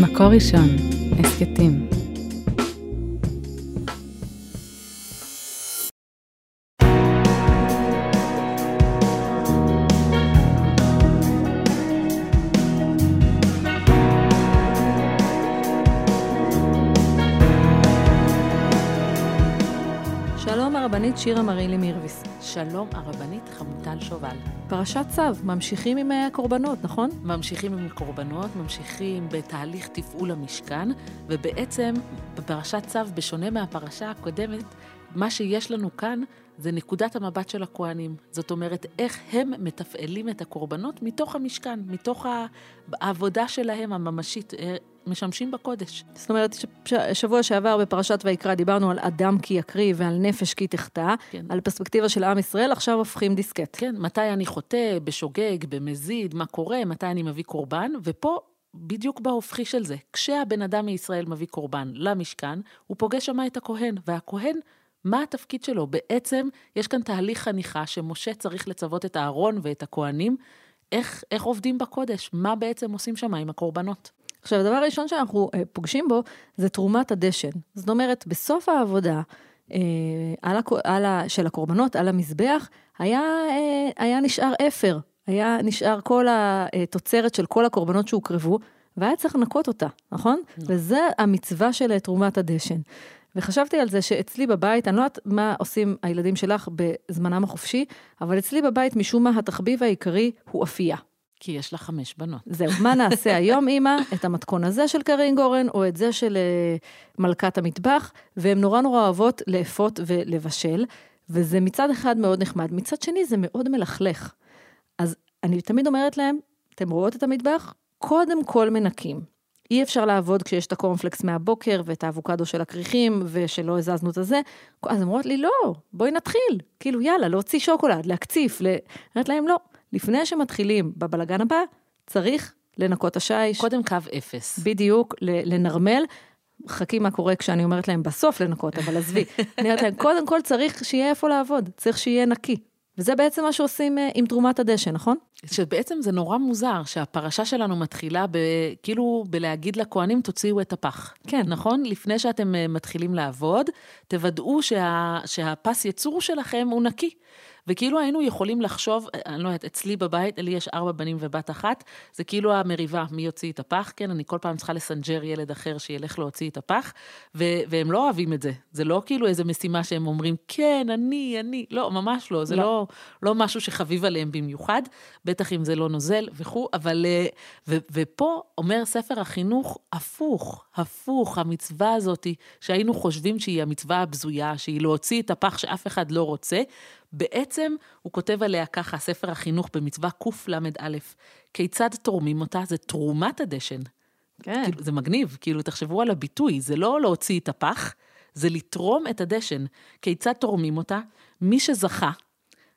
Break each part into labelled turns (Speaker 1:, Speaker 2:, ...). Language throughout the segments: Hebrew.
Speaker 1: מקור ראשון, הסכתים.
Speaker 2: שלום הרבנית שירה מרילי מירביס.
Speaker 3: שלום הרבנית חמוטל שובל.
Speaker 2: פרשת צו, ממשיכים עם אה, הקורבנות, נכון?
Speaker 3: ממשיכים עם קורבנות, ממשיכים בתהליך תפעול המשכן, ובעצם בפרשת צו, בשונה מהפרשה הקודמת, מה שיש לנו כאן זה נקודת המבט של הכוהנים. זאת אומרת, איך הם מתפעלים את הקורבנות מתוך המשכן, מתוך העבודה שלהם הממשית. משמשים בקודש.
Speaker 2: זאת אומרת, שבוע שעבר בפרשת ויקרא דיברנו על אדם כי יקריב ועל נפש כי תחטא, כן. על פרספקטיבה של עם ישראל, עכשיו הופכים דיסקט.
Speaker 3: כן, מתי אני חוטא, בשוגג, במזיד, מה קורה, מתי אני מביא קורבן, ופה בדיוק בהופכי של זה. כשהבן אדם מישראל מביא קורבן למשכן, הוא פוגש שמה את הכהן, והכהן מה התפקיד שלו? בעצם יש כאן תהליך חניכה שמשה צריך לצוות את הארון ואת הכהנים, איך, איך עובדים בקודש, מה בעצם עושים שם עם הקורבנות.
Speaker 2: עכשיו, הדבר הראשון שאנחנו אה, פוגשים בו זה תרומת הדשן. זאת אומרת, בסוף העבודה אה, על הכ... על ה... של הקורבנות, על המזבח, היה, אה, היה נשאר אפר, היה נשאר כל התוצרת של כל הקורבנות שהוקרבו, והיה צריך לנקות אותה, נכון? נכון. וזה המצווה של תרומת הדשן. וחשבתי על זה שאצלי בבית, אני לא יודעת מה עושים הילדים שלך בזמנם החופשי, אבל אצלי בבית, משום מה, התחביב העיקרי הוא אפייה.
Speaker 3: כי יש לה חמש בנות.
Speaker 2: זהו, מה נעשה היום, אימא? את המתכון הזה של קרין גורן, או את זה של uh, מלכת המטבח, והן נורא נורא אוהבות לאפות ולבשל, וזה מצד אחד מאוד נחמד, מצד שני זה מאוד מלכלך. אז אני תמיד אומרת להם, אתם רואות את המטבח? קודם כל מנקים. אי אפשר לעבוד כשיש את הקורנפלקס מהבוקר ואת האבוקדו של הכריכים ושלא הזזנו את הזה. אז אמרות לי, לא, בואי נתחיל. כאילו, יאללה, להוציא שוקולד, להקציף. ל... אומרת להם, לא, לפני שמתחילים בבלגן הבא, צריך לנקות השיש.
Speaker 3: קודם קו אפס.
Speaker 2: בדיוק, לנרמל. חכי מה קורה כשאני אומרת להם בסוף לנקות, אבל עזבי. אני אומרת להם, קודם כל צריך שיהיה איפה לעבוד, צריך שיהיה נקי. וזה בעצם מה שעושים אה, עם תרומת הדשא, נכון?
Speaker 3: שבעצם זה נורא מוזר שהפרשה שלנו מתחילה ב, כאילו בלהגיד לכהנים, תוציאו את הפח.
Speaker 2: כן.
Speaker 3: נכון? לפני שאתם אה, מתחילים לעבוד, תוודאו שה, שהפס יצור שלכם הוא נקי. וכאילו היינו יכולים לחשוב, אני לא יודעת, אצלי בבית, לי יש ארבע בנים ובת אחת, זה כאילו המריבה, מי יוציא את הפח, כן? אני כל פעם צריכה לסנג'ר ילד אחר שילך להוציא את הפח, ו- והם לא אוהבים את זה. זה לא כאילו איזו משימה שהם אומרים, כן, אני, אני, לא, ממש לא, זה לא, לא, לא משהו שחביב עליהם במיוחד, בטח אם זה לא נוזל וכו', אבל, אה, ו- ופה אומר ספר החינוך, הפוך, הפוך, המצווה הזאת, שהיינו חושבים שהיא המצווה הבזויה, שהיא להוציא את הפח שאף אחד לא רוצה, בעצם הוא כותב עליה ככה, ספר החינוך במצווה קל"א, כיצד תורמים אותה? זה תרומת הדשן.
Speaker 2: כן.
Speaker 3: כאילו, זה מגניב, כאילו, תחשבו על הביטוי, זה לא להוציא את הפח, זה לתרום את הדשן. כיצד תורמים אותה? מי שזכה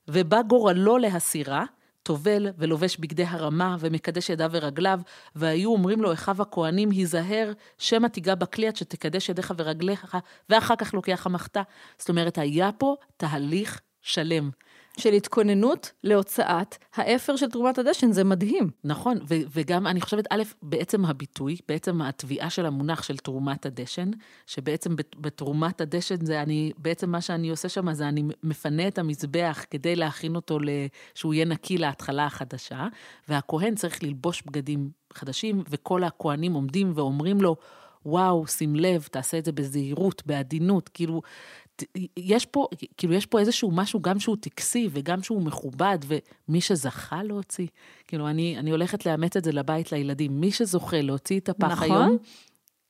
Speaker 3: ובא גורלו להסירה, טובל ולובש בגדי הרמה ומקדש ידיו ורגליו, והיו אומרים לו, אחיו הכהנים, היזהר, שמא תיגע בכלי עד שתקדש ידיך ורגליך, ואחר כך לוקח המחתה. זאת אומרת, היה פה תהליך שלם.
Speaker 2: של התכוננות להוצאת האפר של תרומת הדשן, זה מדהים.
Speaker 3: נכון, ו- וגם אני חושבת, א', בעצם הביטוי, בעצם התביעה של המונח של תרומת הדשן, שבעצם בתרומת הדשן זה אני, בעצם מה שאני עושה שם זה אני מפנה את המזבח כדי להכין אותו שהוא יהיה נקי להתחלה החדשה, והכהן צריך ללבוש בגדים חדשים, וכל הכהנים עומדים ואומרים לו, וואו, שים לב, תעשה את זה בזהירות, בעדינות, כאילו, יש פה, כאילו, יש פה איזשהו משהו גם שהוא טקסי וגם שהוא מכובד, ומי שזכה להוציא, כאילו, אני, אני הולכת לאמץ את זה לבית לילדים. מי שזוכה להוציא את הפח נכון? היום,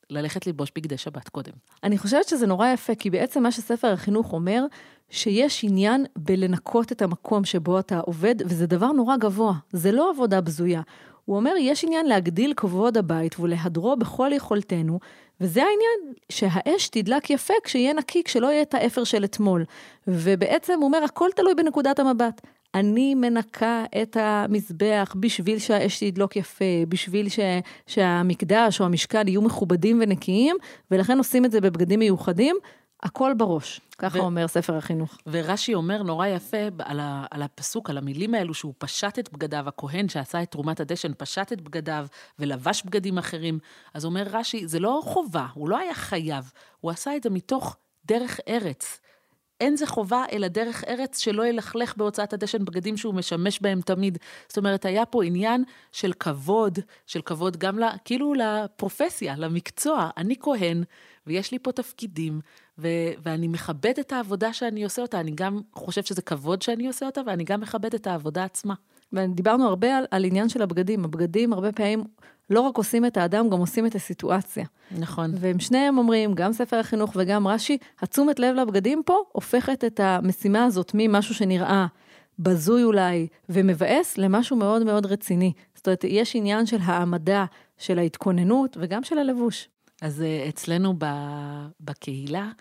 Speaker 3: ללכת ללבוש בגדי שבת קודם.
Speaker 2: אני חושבת שזה נורא יפה, כי בעצם מה שספר החינוך אומר, שיש עניין בלנקות את המקום שבו אתה עובד, וזה דבר נורא גבוה, זה לא עבודה בזויה. הוא אומר, יש עניין להגדיל כבוד הבית ולהדרו בכל יכולתנו, וזה העניין, שהאש תדלק יפה כשיהיה נקי, כשלא יהיה את האפר של אתמול. ובעצם הוא אומר, הכל תלוי בנקודת המבט. אני מנקה את המזבח בשביל שהאש תדלוק יפה, בשביל ש, שהמקדש או המשכן יהיו מכובדים ונקיים, ולכן עושים את זה בבגדים מיוחדים. הכל בראש, ככה
Speaker 3: ו-
Speaker 2: אומר ספר החינוך.
Speaker 3: ורש"י אומר נורא יפה על, ה, על הפסוק, על המילים האלו, שהוא פשט את בגדיו, הכהן שעשה את תרומת הדשן, פשט את בגדיו ולבש בגדים אחרים. אז אומר רש"י, זה לא חובה, הוא לא היה חייב, הוא עשה את זה מתוך דרך ארץ. אין זה חובה, אלא דרך ארץ שלא ילכלך בהוצאת הדשן בגדים שהוא משמש בהם תמיד. זאת אומרת, היה פה עניין של כבוד, של כבוד גם ל, כאילו לפרופסיה, למקצוע. אני כהן, ויש לי פה תפקידים, ו- ואני מכבד את העבודה שאני עושה אותה. אני גם חושב שזה כבוד שאני עושה אותה, ואני גם מכבד את העבודה עצמה.
Speaker 2: ודיברנו הרבה על, על עניין של הבגדים. הבגדים הרבה פעמים לא רק עושים את האדם, גם עושים את הסיטואציה.
Speaker 3: נכון.
Speaker 2: והם שניהם אומרים, גם ספר החינוך וגם רש"י, התשומת לב לבגדים פה הופכת את המשימה הזאת ממשהו שנראה בזוי אולי ומבאס למשהו מאוד מאוד רציני. זאת אומרת, יש עניין של העמדה, של ההתכוננות וגם של הלבוש.
Speaker 3: אז אה, אצלנו בקהילה,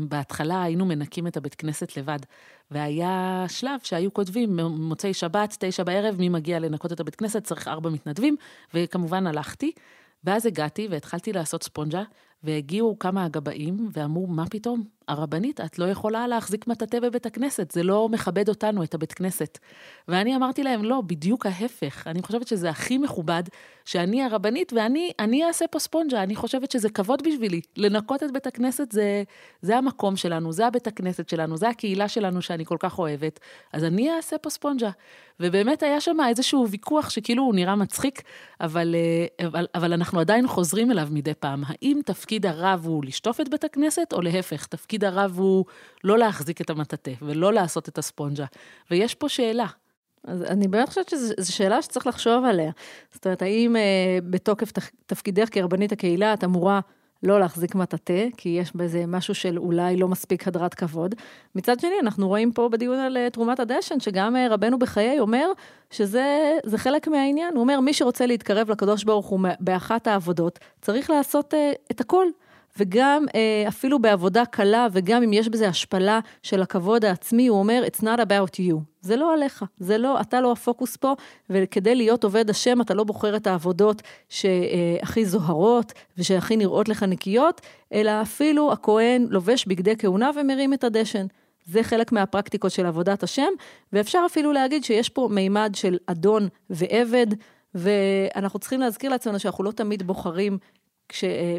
Speaker 3: בהתחלה היינו מנקים את הבית כנסת לבד, והיה שלב שהיו כותבים, מוצאי שבת, תשע בערב, מי מגיע לנקות את הבית כנסת, צריך ארבע מתנדבים, וכמובן הלכתי, ואז הגעתי והתחלתי לעשות ספונג'ה, והגיעו כמה הגבאים ואמרו, מה פתאום? הרבנית, את לא יכולה להחזיק מטאטא בבית הכנסת, זה לא מכבד אותנו, את הבית כנסת. ואני אמרתי להם, לא, בדיוק ההפך. אני חושבת שזה הכי מכובד שאני הרבנית ואני אני אעשה פה ספונג'ה. אני חושבת שזה כבוד בשבילי. לנקות את בית הכנסת זה, זה המקום שלנו, זה הבית הכנסת שלנו, זה הקהילה שלנו שאני כל כך אוהבת. אז אני אעשה פה ספונג'ה. ובאמת היה שם איזשהו ויכוח שכאילו הוא נראה מצחיק, אבל, אה, אבל, אבל אנחנו עדיין חוזרים אליו מדי פעם. האם תפקיד הרב הוא לשטוף את בית הכנסת, או להפך, תפקיד הרב הוא לא להחזיק את המטאטא ולא לעשות את הספונג'ה? ויש פה שאלה.
Speaker 2: אז אני באמת חושבת שזו שאלה שצריך לחשוב עליה. זאת אומרת, האם אה, בתוקף תפקידך כרבנית הקהילה את אמורה לא להחזיק מטאטא, כי יש בזה משהו של אולי לא מספיק הדרת כבוד. מצד שני, אנחנו רואים פה בדיון על אה, תרומת הדשן, שגם אה, רבנו בחיי אומר שזה חלק מהעניין. הוא אומר, מי שרוצה להתקרב לקדוש ברוך הוא באחת העבודות, צריך לעשות uh, את הכל. וגם uh, אפילו בעבודה קלה, וגם אם יש בזה השפלה של הכבוד העצמי, הוא אומר, it's not about you. זה לא עליך, זה לא, אתה לא הפוקוס פה, וכדי להיות עובד השם, אתה לא בוחר את העבודות שהכי זוהרות ושהכי נראות לך נקיות, אלא אפילו הכהן לובש בגדי כהונה ומרים את הדשן. זה חלק מהפרקטיקות של עבודת השם, ואפשר אפילו להגיד שיש פה מימד של אדון ועבד, ואנחנו צריכים להזכיר לעצמנו שאנחנו לא תמיד בוחרים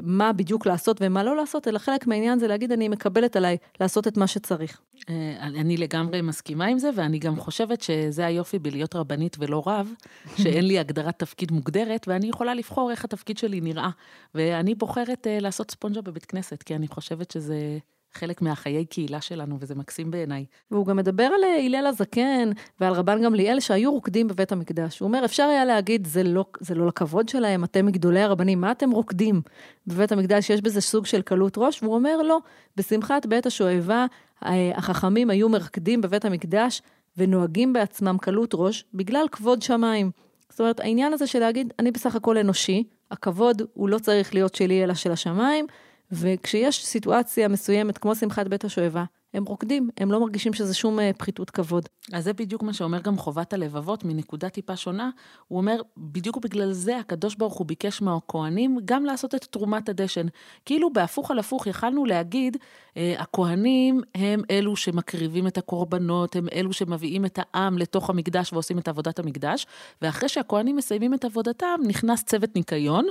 Speaker 2: מה בדיוק לעשות ומה לא לעשות, אלא חלק מהעניין זה להגיד, אני מקבלת עליי לעשות את מה שצריך.
Speaker 3: אה, אני לגמרי מסכימה עם זה, ואני גם חושבת שזה היופי בלהיות רבנית ולא רב, שאין לי הגדרת תפקיד מוגדרת, ואני יכולה לבחור איך התפקיד שלי נראה. ואני בוחרת אה, לעשות ספונג'ה בבית כנסת, כי אני חושבת שזה... חלק מהחיי קהילה שלנו, וזה מקסים בעיניי.
Speaker 2: והוא גם מדבר על אה, הלל הזקן ועל רבן גמליאל שהיו רוקדים בבית המקדש. הוא אומר, אפשר היה להגיד, זה לא, זה לא לכבוד שלהם, אתם מגדולי הרבנים, מה אתם רוקדים בבית המקדש? יש בזה סוג של קלות ראש? והוא אומר, לא, בשמחת בית השואבה, אה, החכמים היו מרקדים בבית המקדש ונוהגים בעצמם קלות ראש בגלל כבוד שמיים. זאת אומרת, העניין הזה של להגיד, אני בסך הכל אנושי, הכבוד הוא לא צריך להיות שלי אלא של השמיים, וכשיש סיטואציה מסוימת, כמו שמחת בית השואבה, הם רוקדים, הם לא מרגישים שזה שום אה, פחיתות כבוד.
Speaker 3: אז זה בדיוק מה שאומר גם חובת הלבבות, מנקודה טיפה שונה. הוא אומר, בדיוק בגלל זה הקדוש ברוך הוא ביקש מהכהנים גם לעשות את תרומת הדשן. כאילו בהפוך על הפוך יכלנו להגיד, אה, הכהנים הם אלו שמקריבים את הקורבנות, הם אלו שמביאים את העם לתוך המקדש ועושים את עבודת המקדש, ואחרי שהכהנים מסיימים את עבודתם, נכנס צוות ניקיון,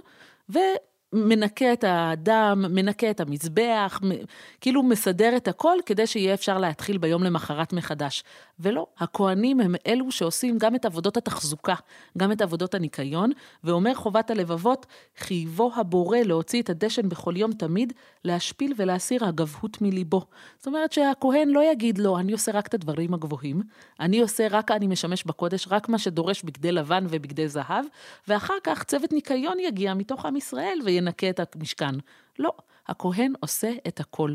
Speaker 3: ו... מנקה את הדם, מנקה את המזבח, כאילו מסדר את הכל כדי שיהיה אפשר להתחיל ביום למחרת מחדש. ולא, הכוהנים הם אלו שעושים גם את עבודות התחזוקה, גם את עבודות הניקיון, ואומר חובת הלבבות, חייבו הבורא להוציא את הדשן בכל יום תמיד, להשפיל ולהסיר הגבהות מליבו. זאת אומרת שהכהן לא יגיד לו, אני עושה רק את הדברים הגבוהים, אני עושה רק, אני משמש בקודש, רק מה שדורש בגדי לבן ובגדי זהב, ואחר כך צוות ניקיון יגיע מתוך עם ישראל וינקה את המשכן. לא, הכהן עושה את הכל.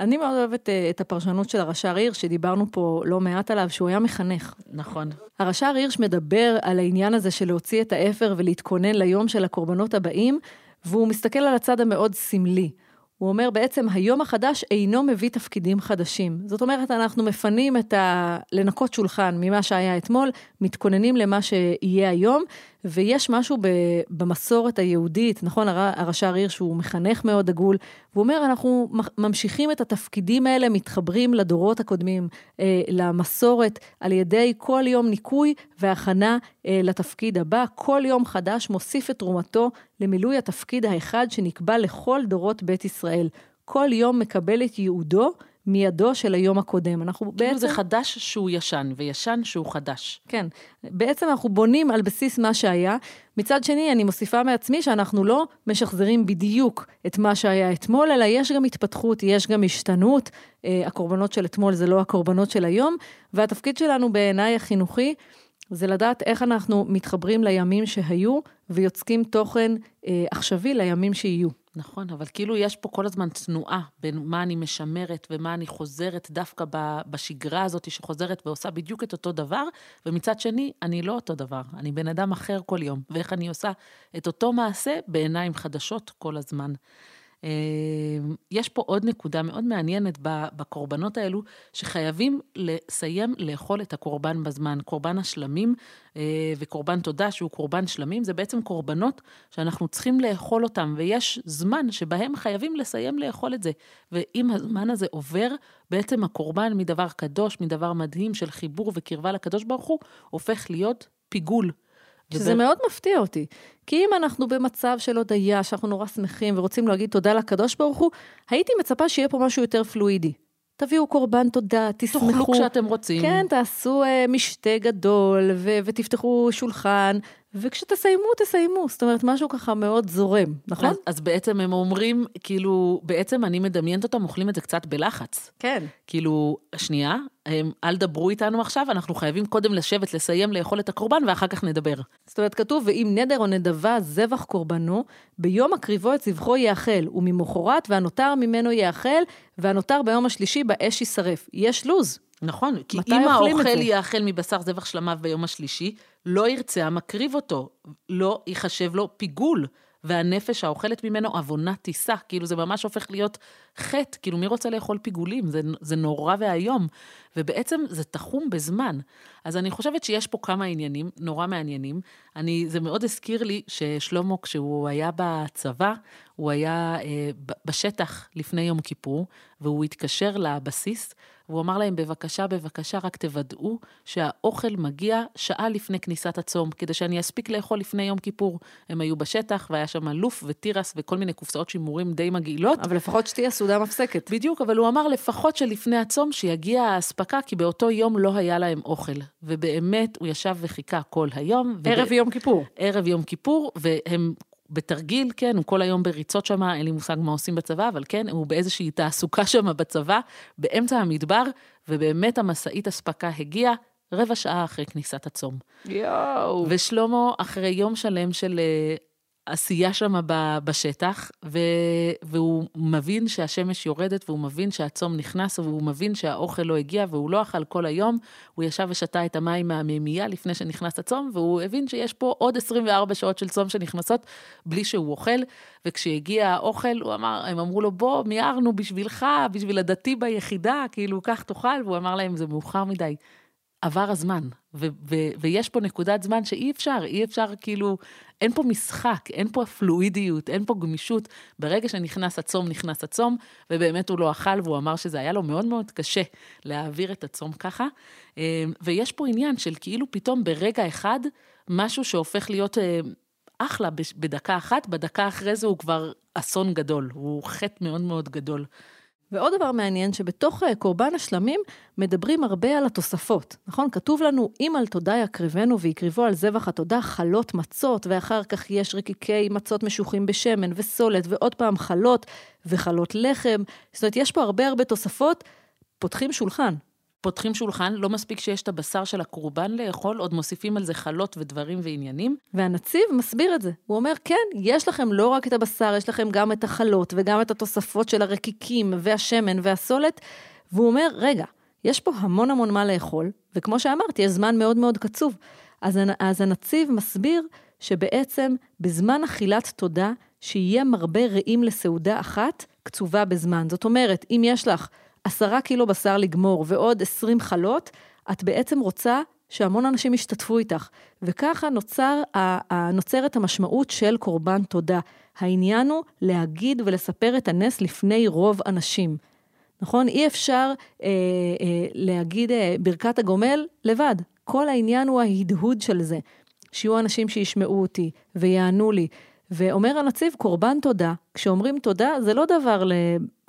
Speaker 2: אני מאוד אוהבת אה, את הפרשנות של הרש"ר הירש, שדיברנו פה לא מעט עליו, שהוא היה מחנך.
Speaker 3: נכון.
Speaker 2: הרש"ר הירש מדבר על העניין הזה של להוציא את האפר ולהתכונן ליום של הקורבנות הבאים, והוא מסתכל על הצד המאוד סמלי. הוא אומר בעצם היום החדש אינו מביא תפקידים חדשים. זאת אומרת, אנחנו מפנים את ה... לנקות שולחן ממה שהיה אתמול, מתכוננים למה שיהיה היום, ויש משהו ב, במסורת היהודית, נכון, הר, הרש"ר הירש הוא מחנך מאוד דגול, והוא אומר, אנחנו ממשיכים את התפקידים האלה, מתחברים לדורות הקודמים, אה, למסורת, על ידי כל יום ניקוי והכנה אה, לתפקיד הבא. כל יום חדש מוסיף את תרומתו למילוי התפקיד האחד שנקבע לכל דורות בית ישראל. כל יום מקבל את ייעודו מידו של היום הקודם. אנחנו
Speaker 3: כאילו
Speaker 2: בעצם...
Speaker 3: זה חדש שהוא ישן, וישן שהוא חדש.
Speaker 2: כן. בעצם אנחנו בונים על בסיס מה שהיה. מצד שני, אני מוסיפה מעצמי שאנחנו לא משחזרים בדיוק את מה שהיה אתמול, אלא יש גם התפתחות, יש גם השתנות. אה, הקורבנות של אתמול זה לא הקורבנות של היום, והתפקיד שלנו בעיניי החינוכי, זה לדעת איך אנחנו מתחברים לימים שהיו ויוצקים תוכן אה, עכשווי לימים שיהיו.
Speaker 3: נכון, אבל כאילו יש פה כל הזמן תנועה בין מה אני משמרת ומה אני חוזרת דווקא בשגרה הזאת שחוזרת ועושה בדיוק את אותו דבר, ומצד שני, אני לא אותו דבר, אני בן אדם אחר כל יום, ואיך אני עושה את אותו מעשה בעיניים חדשות כל הזמן. אמ, יש פה עוד נקודה מאוד מעניינת בקורבנות האלו, שחייבים לסיים לאכול את הקורבן בזמן. קורבן השלמים אה, וקורבן תודה, שהוא קורבן שלמים, זה בעצם קורבנות שאנחנו צריכים לאכול אותם, ויש זמן שבהם חייבים לסיים לאכול את זה. ואם הזמן הזה עובר, בעצם הקורבן מדבר קדוש, מדבר מדהים של חיבור וקרבה לקדוש ברוך הוא, הופך להיות פיגול.
Speaker 2: שזה מאוד מפתיע אותי. כי אם אנחנו במצב של הודיה, שאנחנו נורא שמחים ורוצים להגיד תודה לקדוש ברוך הוא, הייתי מצפה שיהיה פה משהו יותר פלואידי. תביאו קורבן תודה, תשמחו.
Speaker 3: תאכלו כשאתם רוצים.
Speaker 2: כן, תעשו uh, משתה גדול ו- ותפתחו שולחן, וכשתסיימו, תסיימו. זאת אומרת, משהו ככה מאוד זורם, נכון?
Speaker 3: אז, אז בעצם הם אומרים, כאילו, בעצם אני מדמיינת אותם, אוכלים את זה קצת בלחץ.
Speaker 2: כן.
Speaker 3: כאילו, שנייה, הם, אל דברו איתנו עכשיו, אנחנו חייבים קודם לשבת, לסיים לאכול את הקורבן, ואחר כך נדבר.
Speaker 2: זאת אומרת, כתוב, ואם נדר או נדבה זבח קורבנו, ביום הקריבו את זבחו יאכל, וממחרת והנותר ממנו יאכל, והנותר ביום השלישי באש יישרף. יש לוז.
Speaker 3: נכון, כי אם האוכל יאכל מבשר זבח שלמיו ביום השלישי, לא ירצה המקריב אותו, לא ייחשב לו פיגול. והנפש האוכלת ממנו עוונה תישא, כאילו זה ממש הופך להיות חטא, כאילו מי רוצה לאכול פיגולים? זה, זה נורא ואיום. ובעצם זה תחום בזמן. אז אני חושבת שיש פה כמה עניינים נורא מעניינים. אני, זה מאוד הזכיר לי ששלמה, כשהוא היה בצבא, הוא היה אה, בשטח לפני יום כיפור, והוא התקשר לבסיס, והוא אמר להם, בבקשה, בבקשה, רק תוודאו שהאוכל מגיע שעה לפני כניסת הצום, כדי שאני אספיק לאכול לפני יום כיפור. הם היו בשטח, והיה שם לוף ותירס וכל מיני קופסאות שימורים די מגעילות.
Speaker 2: אבל לפחות שתהיה סעודה מפסקת.
Speaker 3: בדיוק, אבל הוא אמר לפחות שלפני הצום שיגיע האספקה, כי באותו יום לא היה להם אוכל. ובאמת, הוא ישב וחיכה כל היום.
Speaker 2: ערב וב... יום כיפור.
Speaker 3: ערב יום כיפור, והם בתרגיל, כן, הוא כל היום בריצות שם, אין לי מושג מה עושים בצבא, אבל כן, הוא באיזושהי תעסוקה שם בצבא, באמצע המדבר, ובאמת המשאית אספקה הגיעה רבע שעה אחרי כניסת הצום.
Speaker 2: יואו.
Speaker 3: ושלמה, אחרי יום שלם של עשייה שם בשטח, ו, והוא מבין שהשמש יורדת, והוא מבין שהצום נכנס, והוא מבין שהאוכל לא הגיע, והוא לא אכל כל היום. הוא ישב ושתה את המים מהמימייה לפני שנכנס הצום, והוא הבין שיש פה עוד 24 שעות של צום שנכנסות בלי שהוא אוכל. וכשהגיע האוכל, הוא אמר, הם אמרו לו, בוא, מיהרנו בשבילך, בשביל הדתי ביחידה, כאילו, קח תאכל, והוא אמר להם, זה מאוחר מדי. עבר הזמן, ו- ו- ויש פה נקודת זמן שאי אפשר, אי אפשר כאילו, אין פה משחק, אין פה פלואידיות, אין פה גמישות. ברגע שנכנס הצום, נכנס הצום, ובאמת הוא לא אכל, והוא אמר שזה היה לו מאוד מאוד קשה להעביר את הצום ככה. אה, ויש פה עניין של כאילו פתאום ברגע אחד, משהו שהופך להיות אה, אחלה בדקה אחת, בדקה אחרי זה הוא כבר אסון גדול, הוא חטא מאוד מאוד גדול.
Speaker 2: ועוד דבר מעניין, שבתוך אה, קורבן השלמים מדברים הרבה על התוספות, נכון? כתוב לנו, אם על תודה יקריבנו ויקריבו על זבח התודה חלות מצות, ואחר כך יש רקיקי מצות משוחים בשמן וסולת, ועוד פעם חלות וחלות לחם. זאת אומרת, יש פה הרבה הרבה תוספות, פותחים שולחן.
Speaker 3: פותחים שולחן, לא מספיק שיש את הבשר של הקורבן לאכול, עוד מוסיפים על זה חלות ודברים ועניינים.
Speaker 2: והנציב מסביר את זה. הוא אומר, כן, יש לכם לא רק את הבשר, יש לכם גם את החלות וגם את התוספות של הרקיקים והשמן והסולת. והוא אומר, רגע, יש פה המון המון מה לאכול, וכמו שאמרתי, יש זמן מאוד מאוד קצוב. אז, אז הנציב מסביר שבעצם בזמן אכילת תודה, שיהיה מרבה רעים לסעודה אחת, קצובה בזמן. זאת אומרת, אם יש לך עשרה קילו בשר לגמור ועוד עשרים חלות, את בעצם רוצה שהמון אנשים ישתתפו איתך. וככה נוצר, נוצרת המשמעות של קורבן תודה. העניין הוא להגיד ולספר את הנס לפני רוב אנשים. נכון? אי אפשר אה, אה, להגיד אה, ברכת הגומל לבד. כל העניין הוא ההדהוד של זה. שיהיו אנשים שישמעו אותי ויענו לי. ואומר הנציב, קורבן תודה. כשאומרים תודה, זה לא דבר ל,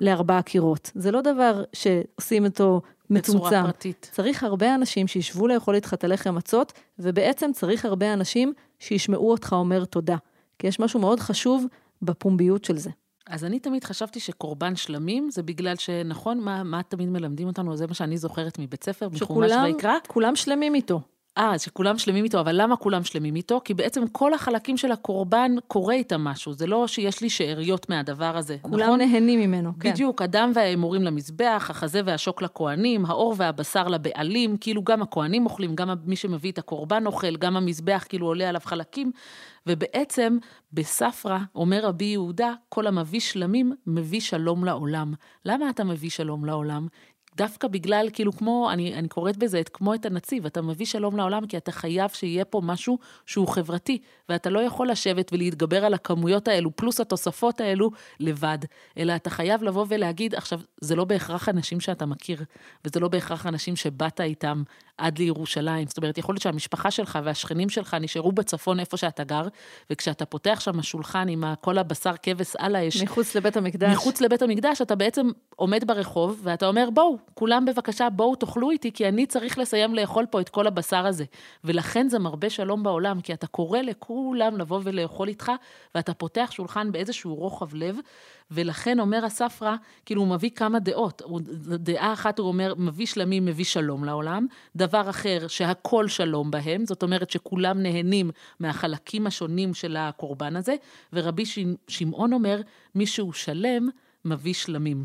Speaker 2: לארבעה קירות. זה לא דבר שעושים אותו מצומצם. בצורה
Speaker 3: פרטית.
Speaker 2: צריך הרבה אנשים שישבו לאכול איתך את הלחם מצות, ובעצם צריך הרבה אנשים שישמעו אותך אומר תודה. כי יש משהו מאוד חשוב בפומביות של זה.
Speaker 3: אז אני תמיד חשבתי שקורבן שלמים זה בגלל שנכון, מה, מה תמיד מלמדים אותנו, זה מה שאני זוכרת מבית ספר, מחומש ויקרא.
Speaker 2: שכולם שלמים איתו.
Speaker 3: אה, שכולם שלמים איתו, אבל למה כולם שלמים איתו? כי בעצם כל החלקים של הקורבן קורה איתם משהו, זה לא שיש לי שאריות מהדבר הזה,
Speaker 2: כולם נכון? נהנים ממנו,
Speaker 3: כן. בדיוק, הדם והאמורים למזבח, החזה והשוק לכהנים, האור והבשר לבעלים, כאילו גם הכהנים אוכלים, גם מי שמביא את הקורבן אוכל, גם המזבח כאילו עולה עליו חלקים, ובעצם בספרא, אומר רבי יהודה, כל המביא שלמים מביא שלום לעולם. למה אתה מביא שלום לעולם? דווקא בגלל, כאילו, כמו, אני, אני קוראת בזה את, כמו את הנציב, אתה מביא שלום לעולם כי אתה חייב שיהיה פה משהו שהוא חברתי, ואתה לא יכול לשבת ולהתגבר על הכמויות האלו, פלוס התוספות האלו, לבד, אלא אתה חייב לבוא ולהגיד, עכשיו, זה לא בהכרח אנשים שאתה מכיר, וזה לא בהכרח אנשים שבאת איתם עד לירושלים. זאת אומרת, יכול להיות שהמשפחה שלך והשכנים שלך נשארו בצפון איפה שאתה גר, וכשאתה פותח שם שולחן עם כל הבשר כבש על האש,
Speaker 2: מחוץ לבית המקדש,
Speaker 3: מחוץ לבית המקדש, אתה בעצם עומד ברחוב, ואתה אומר, בואו, כולם בבקשה, בואו תאכלו איתי, כי אני צריך לסיים לאכול פה את כל הבשר הזה. ולכן זה מרבה שלום בעולם, כי אתה קורא לכולם לבוא ולאכול איתך, ואתה פותח שולחן באיזשהו רוחב לב, ולכן אומר הספרא, כאילו הוא מביא כמה דעות. דעה אחת הוא אומר, מביא שלמים, מביא שלום לעולם. דבר אחר, שהכל שלום בהם, זאת אומרת שכולם נהנים מהחלקים השונים של הקורבן הזה. ורבי שמעון אומר, מי שהוא שלם, מביא שלמים.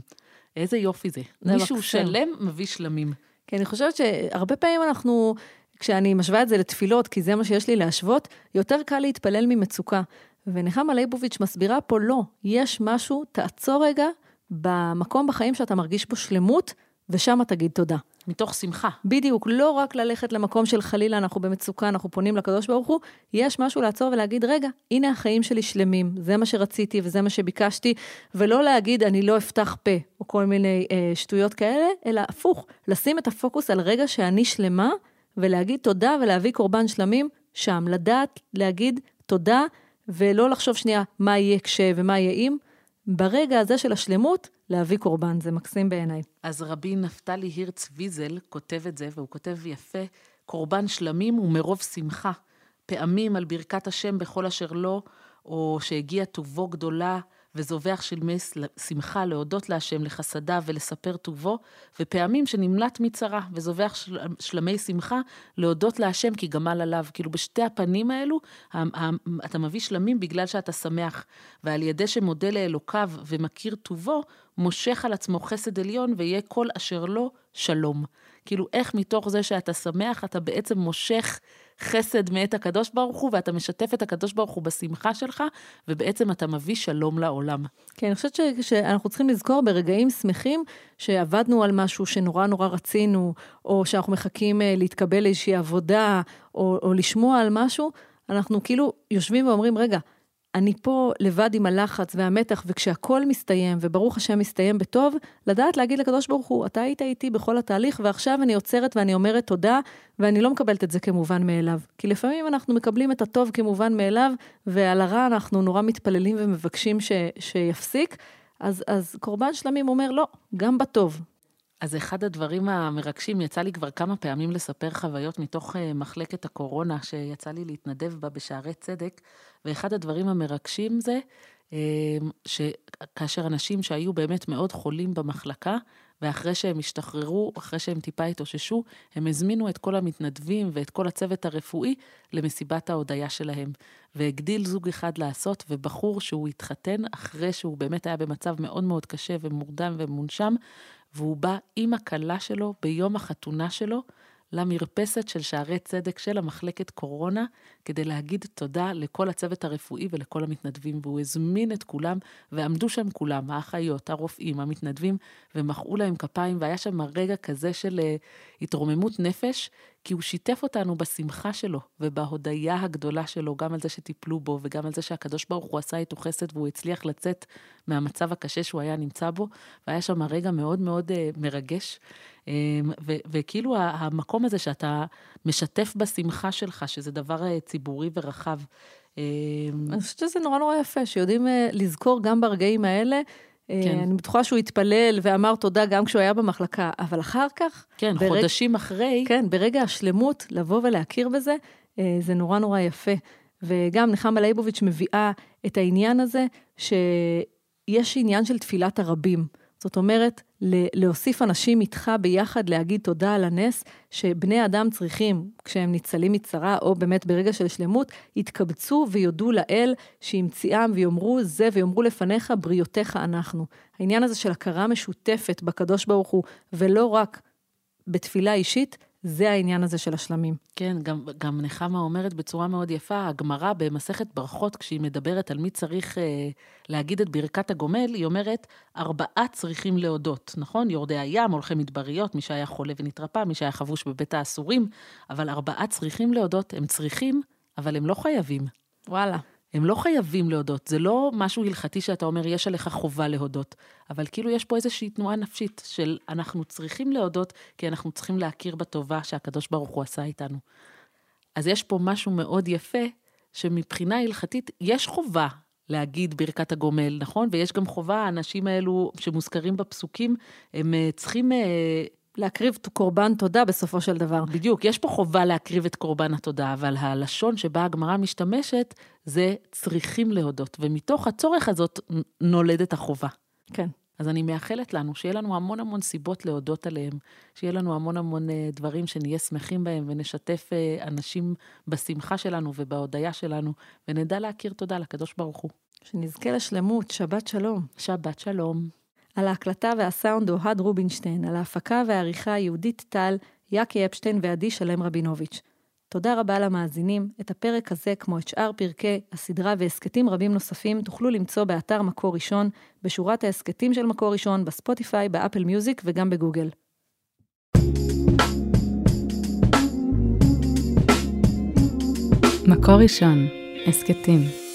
Speaker 3: איזה יופי זה. זה מישהו מקסם. שלם מביא שלמים.
Speaker 2: כי אני חושבת שהרבה פעמים אנחנו, כשאני משווה את זה לתפילות, כי זה מה שיש לי להשוות, יותר קל להתפלל ממצוקה. ונחמה ליבוביץ' מסבירה פה, לא, יש משהו, תעצור רגע במקום בחיים שאתה מרגיש בו שלמות, ושם תגיד תודה.
Speaker 3: מתוך שמחה.
Speaker 2: בדיוק, לא רק ללכת למקום של חלילה, אנחנו במצוקה, אנחנו פונים לקדוש ברוך הוא, יש משהו לעצור ולהגיד, רגע, הנה החיים שלי שלמים, זה מה שרציתי וזה מה שביקשתי, ולא להגיד, אני לא אפתח פה, או כל מיני אה, שטויות כאלה, אלא הפוך, לשים את הפוקוס על רגע שאני שלמה, ולהגיד תודה ולהביא קורבן שלמים שם, לדעת להגיד תודה, ולא לחשוב שנייה מה יהיה כש ומה יהיה אם, ברגע הזה של השלמות, להביא קורבן, זה מקסים בעיניי.
Speaker 3: אז רבי נפתלי הירץ ויזל כותב את זה, והוא כותב יפה, קורבן שלמים ומרוב שמחה, פעמים על ברכת השם בכל אשר לא, או שהגיע טובו גדולה, וזובח שלמי שמחה להודות להשם, לחסדיו ולספר טובו, ופעמים שנמלט מצרה, וזובח של, שלמי שמחה להודות להשם כי גמל עליו. כאילו בשתי הפנים האלו, אתה מביא שלמים בגלל שאתה שמח, ועל ידי שמודה לאלוקיו ומכיר טובו, מושך על עצמו חסד עליון, ויהיה כל אשר לו שלום. כאילו, איך מתוך זה שאתה שמח, אתה בעצם מושך חסד מאת הקדוש ברוך הוא, ואתה משתף את הקדוש ברוך הוא בשמחה שלך, ובעצם אתה מביא שלום לעולם.
Speaker 2: כן, אני חושבת ש, שאנחנו צריכים לזכור ברגעים שמחים שעבדנו על משהו שנורא נורא רצינו, או שאנחנו מחכים אה, להתקבל לאיזושהי עבודה, או, או לשמוע על משהו, אנחנו כאילו יושבים ואומרים, רגע, אני פה לבד עם הלחץ והמתח, וכשהכול מסתיים, וברוך השם מסתיים בטוב, לדעת להגיד לקדוש ברוך הוא, אתה היית איתי בכל התהליך, ועכשיו אני עוצרת ואני אומרת תודה, ואני לא מקבלת את זה כמובן מאליו. כי לפעמים אנחנו מקבלים את הטוב כמובן מאליו, ועל הרע אנחנו נורא מתפללים ומבקשים ש, שיפסיק. אז, אז קורבן שלמים אומר, לא, גם בטוב,
Speaker 3: אז אחד הדברים המרגשים, יצא לי כבר כמה פעמים לספר חוויות מתוך אה, מחלקת הקורונה, שיצא לי להתנדב בה בשערי צדק, ואחד הדברים המרגשים זה אה, שכאשר אנשים שהיו באמת מאוד חולים במחלקה, ואחרי שהם השתחררו, אחרי שהם טיפה התאוששו, הם הזמינו את כל המתנדבים ואת כל הצוות הרפואי למסיבת ההודיה שלהם. והגדיל זוג אחד לעשות, ובחור שהוא התחתן אחרי שהוא באמת היה במצב מאוד מאוד קשה ומורדם ומונשם, והוא בא עם הכלה שלו ביום החתונה שלו למרפסת של שערי צדק של המחלקת קורונה, כדי להגיד תודה לכל הצוות הרפואי ולכל המתנדבים, והוא הזמין את כולם, ועמדו שם כולם, האחיות, הרופאים, המתנדבים, ומחאו להם כפיים, והיה שם רגע כזה של uh, התרוממות נפש, כי הוא שיתף אותנו בשמחה שלו ובהודיה הגדולה שלו, גם על זה שטיפלו בו וגם על זה שהקדוש ברוך הוא עשה איתו חסד והוא הצליח לצאת מהמצב הקשה שהוא היה נמצא בו, והיה שם רגע מאוד מאוד uh, מרגש. Um, ו- וכאילו המקום הזה שאתה משתף בשמחה שלך, שזה דבר uh, ציבורי ורחב.
Speaker 2: אני חושבת שזה נורא נורא יפה, שיודעים לזכור גם ברגעים האלה. כן. אני בטוחה שהוא התפלל ואמר תודה גם כשהוא היה במחלקה, אבל אחר כך...
Speaker 3: כן, ברג... חודשים אחרי.
Speaker 2: כן, ברגע השלמות, לבוא ולהכיר בזה, זה נורא נורא יפה. וגם נחמה ליבוביץ' מביאה את העניין הזה, שיש עניין של תפילת הרבים. זאת אומרת, להוסיף אנשים איתך ביחד להגיד תודה על הנס, שבני אדם צריכים, כשהם ניצלים מצרה, או באמת ברגע של שלמות, יתקבצו ויודו לאל שהמציאם ויאמרו זה ויאמרו לפניך בריאותיך אנחנו. העניין הזה של הכרה משותפת בקדוש ברוך הוא, ולא רק בתפילה אישית, זה העניין הזה של השלמים.
Speaker 3: כן, גם, גם נחמה אומרת בצורה מאוד יפה, הגמרא במסכת ברכות, כשהיא מדברת על מי צריך אה, להגיד את ברכת הגומל, היא אומרת, ארבעה צריכים להודות, נכון? יורדי הים, הולכי מדבריות, מי שהיה חולה ונתרפא, מי שהיה חבוש בבית האסורים, אבל ארבעה צריכים להודות, הם צריכים, אבל הם לא חייבים.
Speaker 2: וואלה.
Speaker 3: הם לא חייבים להודות, זה לא משהו הלכתי שאתה אומר, יש עליך חובה להודות, אבל כאילו יש פה איזושהי תנועה נפשית של אנחנו צריכים להודות, כי אנחנו צריכים להכיר בטובה שהקדוש ברוך הוא עשה איתנו. אז יש פה משהו מאוד יפה, שמבחינה הלכתית יש חובה להגיד ברכת הגומל, נכון? ויש גם חובה, האנשים האלו שמוזכרים בפסוקים, הם אה, צריכים אה,
Speaker 2: להקריב קורבן תודה בסופו של דבר.
Speaker 3: בדיוק, יש פה חובה להקריב את קורבן התודה, אבל הלשון שבה הגמרא משתמשת, זה צריכים להודות, ומתוך הצורך הזאת נולדת החובה.
Speaker 2: כן.
Speaker 3: אז אני מאחלת לנו שיהיה לנו המון המון סיבות להודות עליהם, שיהיה לנו המון המון אה, דברים שנהיה שמחים בהם ונשתף אה, אנשים בשמחה שלנו ובהודיה שלנו, ונדע להכיר תודה לקדוש ברוך הוא.
Speaker 2: שנזכה לשלמות, שבת שלום.
Speaker 3: שבת שלום.
Speaker 2: על ההקלטה והסאונד אוהד רובינשטיין, על ההפקה והעריכה יהודית טל, יאקי אפשטיין ועדי שלם רבינוביץ'. תודה רבה למאזינים. את הפרק הזה, כמו את שאר פרקי הסדרה והסכתים רבים נוספים, תוכלו למצוא באתר מקור ראשון, בשורת ההסכתים של מקור ראשון, בספוטיפיי, באפל מיוזיק וגם בגוגל.
Speaker 1: מקור ראשון, הסכתים.